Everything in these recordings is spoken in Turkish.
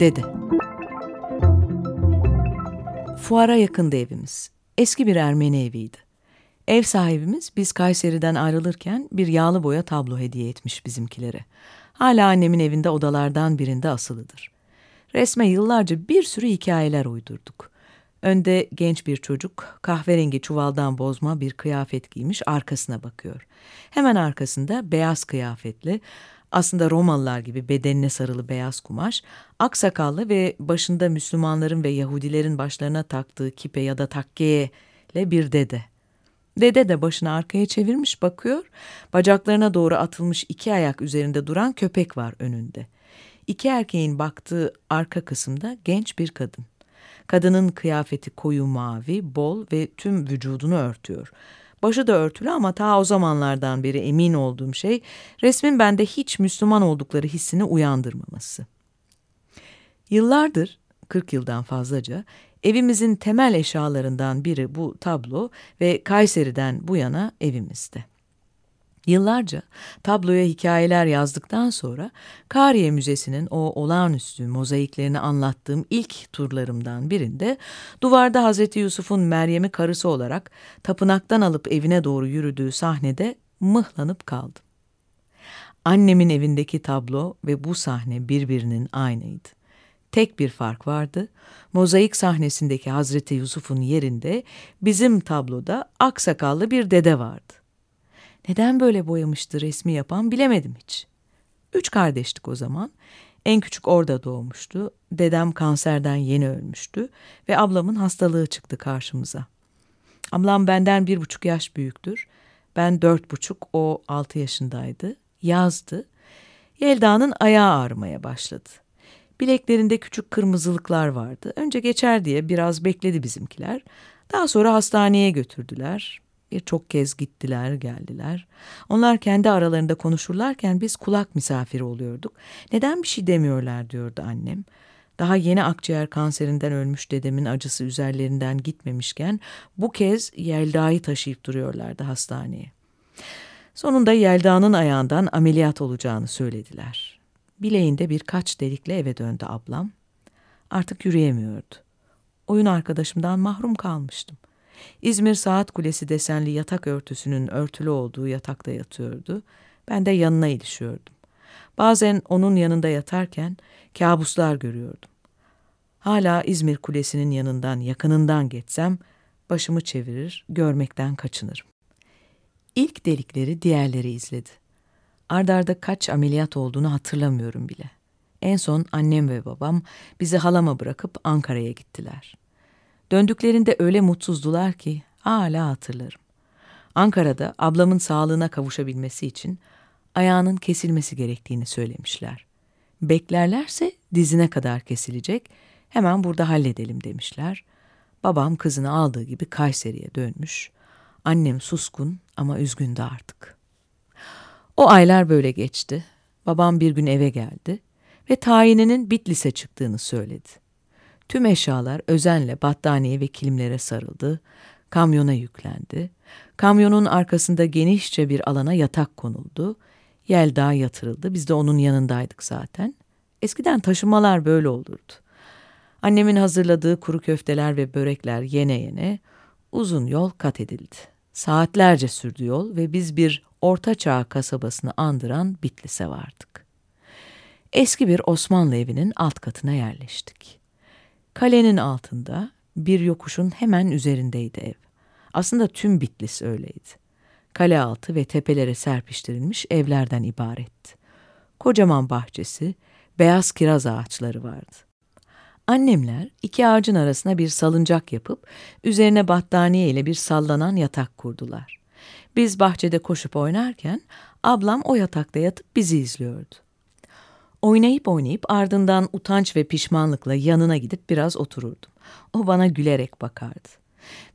Dede Fuara yakındı evimiz. Eski bir Ermeni eviydi. Ev sahibimiz biz Kayseri'den ayrılırken bir yağlı boya tablo hediye etmiş bizimkilere. Hala annemin evinde odalardan birinde asılıdır. Resme yıllarca bir sürü hikayeler uydurduk. Önde genç bir çocuk kahverengi çuvaldan bozma bir kıyafet giymiş arkasına bakıyor. Hemen arkasında beyaz kıyafetli aslında Romalılar gibi bedenine sarılı beyaz kumaş, aksakallı ve başında Müslümanların ve Yahudilerin başlarına taktığı kipe ya da takkeye bir dede. Dede de başını arkaya çevirmiş bakıyor, bacaklarına doğru atılmış iki ayak üzerinde duran köpek var önünde. İki erkeğin baktığı arka kısımda genç bir kadın. Kadının kıyafeti koyu mavi, bol ve tüm vücudunu örtüyor. Başı da örtülü ama ta o zamanlardan beri emin olduğum şey resmin bende hiç Müslüman oldukları hissini uyandırmaması. Yıllardır, 40 yıldan fazlaca, evimizin temel eşyalarından biri bu tablo ve Kayseri'den bu yana evimizde. Yıllarca tabloya hikayeler yazdıktan sonra Kariye Müzesi'nin o olağanüstü mozaiklerini anlattığım ilk turlarımdan birinde duvarda Hazreti Yusuf'un Meryem'i karısı olarak tapınaktan alıp evine doğru yürüdüğü sahnede mıhlanıp kaldım. Annemin evindeki tablo ve bu sahne birbirinin aynıydı. Tek bir fark vardı. Mozaik sahnesindeki Hazreti Yusuf'un yerinde bizim tabloda aksakallı bir dede vardı. Neden böyle boyamıştı resmi yapan bilemedim hiç. Üç kardeştik o zaman. En küçük orada doğmuştu. Dedem kanserden yeni ölmüştü ve ablamın hastalığı çıktı karşımıza. Ablam benden bir buçuk yaş büyüktür. Ben dört buçuk, o altı yaşındaydı. Yazdı. Yelda'nın ayağı ağrımaya başladı. Bileklerinde küçük kırmızılıklar vardı. Önce geçer diye biraz bekledi bizimkiler. Daha sonra hastaneye götürdüler. Birçok kez gittiler, geldiler. Onlar kendi aralarında konuşurlarken biz kulak misafiri oluyorduk. Neden bir şey demiyorlar diyordu annem. Daha yeni akciğer kanserinden ölmüş dedemin acısı üzerlerinden gitmemişken bu kez Yelda'yı taşıyıp duruyorlardı hastaneye. Sonunda Yelda'nın ayağından ameliyat olacağını söylediler. Bileğinde birkaç delikle eve döndü ablam. Artık yürüyemiyordu. Oyun arkadaşımdan mahrum kalmıştım. İzmir Saat Kulesi desenli yatak örtüsünün örtülü olduğu yatakta yatıyordu. Ben de yanına ilişiyordum. Bazen onun yanında yatarken kabuslar görüyordum. Hala İzmir Kulesi'nin yanından yakınından geçsem başımı çevirir, görmekten kaçınırım. İlk delikleri diğerleri izledi. Ardarda kaç ameliyat olduğunu hatırlamıyorum bile. En son annem ve babam bizi halama bırakıp Ankara'ya gittiler.'' Döndüklerinde öyle mutsuzdular ki hala hatırlarım. Ankara'da ablamın sağlığına kavuşabilmesi için ayağının kesilmesi gerektiğini söylemişler. Beklerlerse dizine kadar kesilecek, hemen burada halledelim demişler. Babam kızını aldığı gibi Kayseri'ye dönmüş. Annem suskun ama üzgündü artık. O aylar böyle geçti. Babam bir gün eve geldi ve tayininin Bitlis'e çıktığını söyledi. Tüm eşyalar özenle battaniye ve kilimlere sarıldı, kamyona yüklendi. Kamyonun arkasında genişçe bir alana yatak konuldu. Yelda yatırıldı. Biz de onun yanındaydık zaten. Eskiden taşımalar böyle olurdu. Annemin hazırladığı kuru köfteler ve börekler yene yene uzun yol kat edildi. Saatlerce sürdü yol ve biz bir orta çağ kasabasını andıran Bitlis'e vardık. Eski bir Osmanlı evinin alt katına yerleştik. Kalenin altında bir yokuşun hemen üzerindeydi ev. Aslında tüm Bitlis öyleydi. Kale altı ve tepelere serpiştirilmiş evlerden ibaretti. Kocaman bahçesi, beyaz kiraz ağaçları vardı. Annemler iki ağacın arasına bir salıncak yapıp üzerine battaniye ile bir sallanan yatak kurdular. Biz bahçede koşup oynarken ablam o yatakta yatıp bizi izliyordu. Oynayıp oynayıp ardından utanç ve pişmanlıkla yanına gidip biraz otururdum. O bana gülerek bakardı.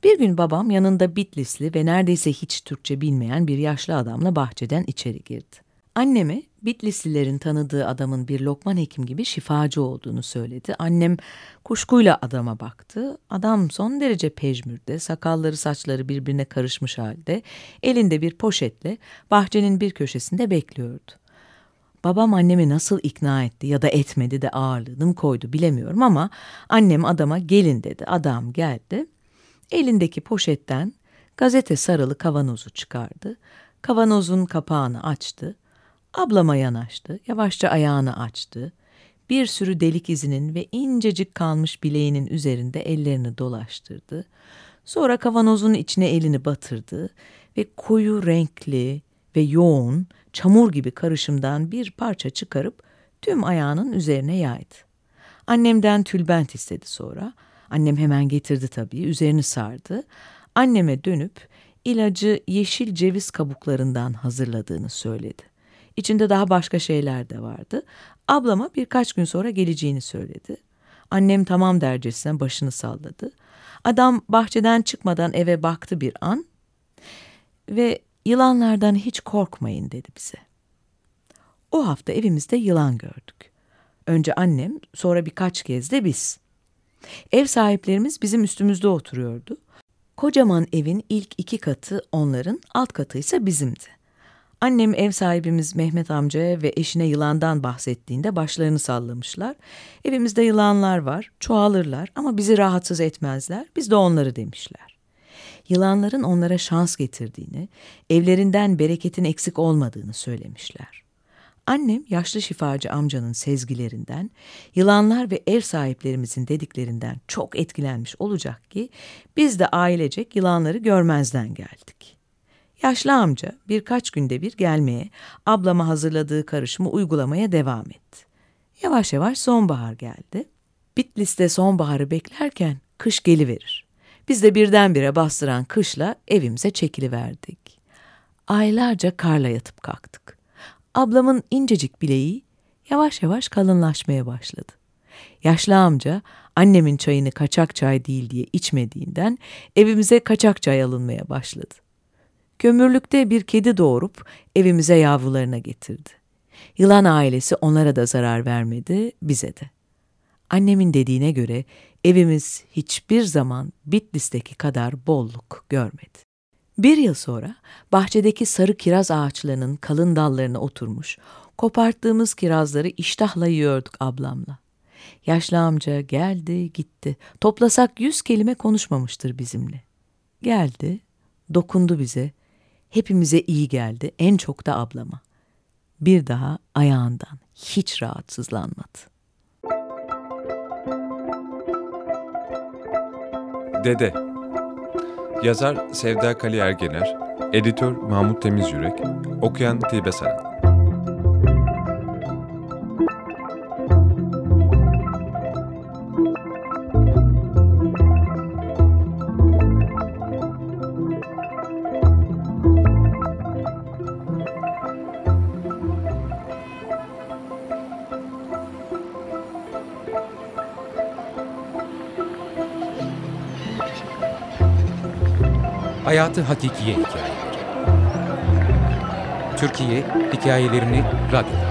Bir gün babam yanında Bitlisli ve neredeyse hiç Türkçe bilmeyen bir yaşlı adamla bahçeden içeri girdi. Anneme Bitlislilerin tanıdığı adamın bir Lokman Hekim gibi şifacı olduğunu söyledi. Annem kuşkuyla adama baktı. Adam son derece pejmürde, sakalları saçları birbirine karışmış halde, elinde bir poşetle bahçenin bir köşesinde bekliyordu. Babam annemi nasıl ikna etti ya da etmedi de ağırlığını mı koydu bilemiyorum ama annem adama gelin dedi. Adam geldi. Elindeki poşetten gazete sarılı kavanozu çıkardı. Kavanozun kapağını açtı. Ablama yanaştı. Yavaşça ayağını açtı. Bir sürü delik izinin ve incecik kalmış bileğinin üzerinde ellerini dolaştırdı. Sonra kavanozun içine elini batırdı ve koyu renkli ve yoğun çamur gibi karışımdan bir parça çıkarıp tüm ayağının üzerine yaydı. Annemden tülbent istedi sonra. Annem hemen getirdi tabii, üzerini sardı. Anneme dönüp ilacı yeşil ceviz kabuklarından hazırladığını söyledi. İçinde daha başka şeyler de vardı. Ablama birkaç gün sonra geleceğini söyledi. Annem tamam dercesine başını salladı. Adam bahçeden çıkmadan eve baktı bir an ve yılanlardan hiç korkmayın dedi bize. O hafta evimizde yılan gördük. Önce annem, sonra birkaç kez de biz. Ev sahiplerimiz bizim üstümüzde oturuyordu. Kocaman evin ilk iki katı onların, alt katı ise bizimdi. Annem ev sahibimiz Mehmet amcaya ve eşine yılandan bahsettiğinde başlarını sallamışlar. Evimizde yılanlar var, çoğalırlar ama bizi rahatsız etmezler, biz de onları demişler. Yılanların onlara şans getirdiğini, evlerinden bereketin eksik olmadığını söylemişler. Annem yaşlı şifacı amcanın sezgilerinden, yılanlar ve ev sahiplerimizin dediklerinden çok etkilenmiş olacak ki biz de ailecek yılanları görmezden geldik. Yaşlı amca birkaç günde bir gelmeye, ablama hazırladığı karışımı uygulamaya devam etti. Yavaş yavaş sonbahar geldi. Bitlis'te sonbaharı beklerken kış geliverir. Biz de birdenbire bastıran kışla evimize çekiliverdik. Aylarca karla yatıp kalktık. Ablamın incecik bileği yavaş yavaş kalınlaşmaya başladı. Yaşlı amca annemin çayını kaçak çay değil diye içmediğinden evimize kaçak çay alınmaya başladı. Kömürlükte bir kedi doğurup evimize yavrularına getirdi. Yılan ailesi onlara da zarar vermedi, bize de. Annemin dediğine göre evimiz hiçbir zaman Bitlis'teki kadar bolluk görmedi. Bir yıl sonra bahçedeki sarı kiraz ağaçlarının kalın dallarına oturmuş, koparttığımız kirazları iştahla yiyorduk ablamla. Yaşlı amca geldi gitti. Toplasak yüz kelime konuşmamıştır bizimle. Geldi, dokundu bize, hepimize iyi geldi, en çok da ablama. Bir daha ayağından hiç rahatsızlanmadı. Dede. Yazar Sevda Kali Ergener Editör Mahmut Temizyürek Okuyan Tilbe Saran Hayatı Hakikiye Hikayeleri. Türkiye Hikayelerini Radyo'da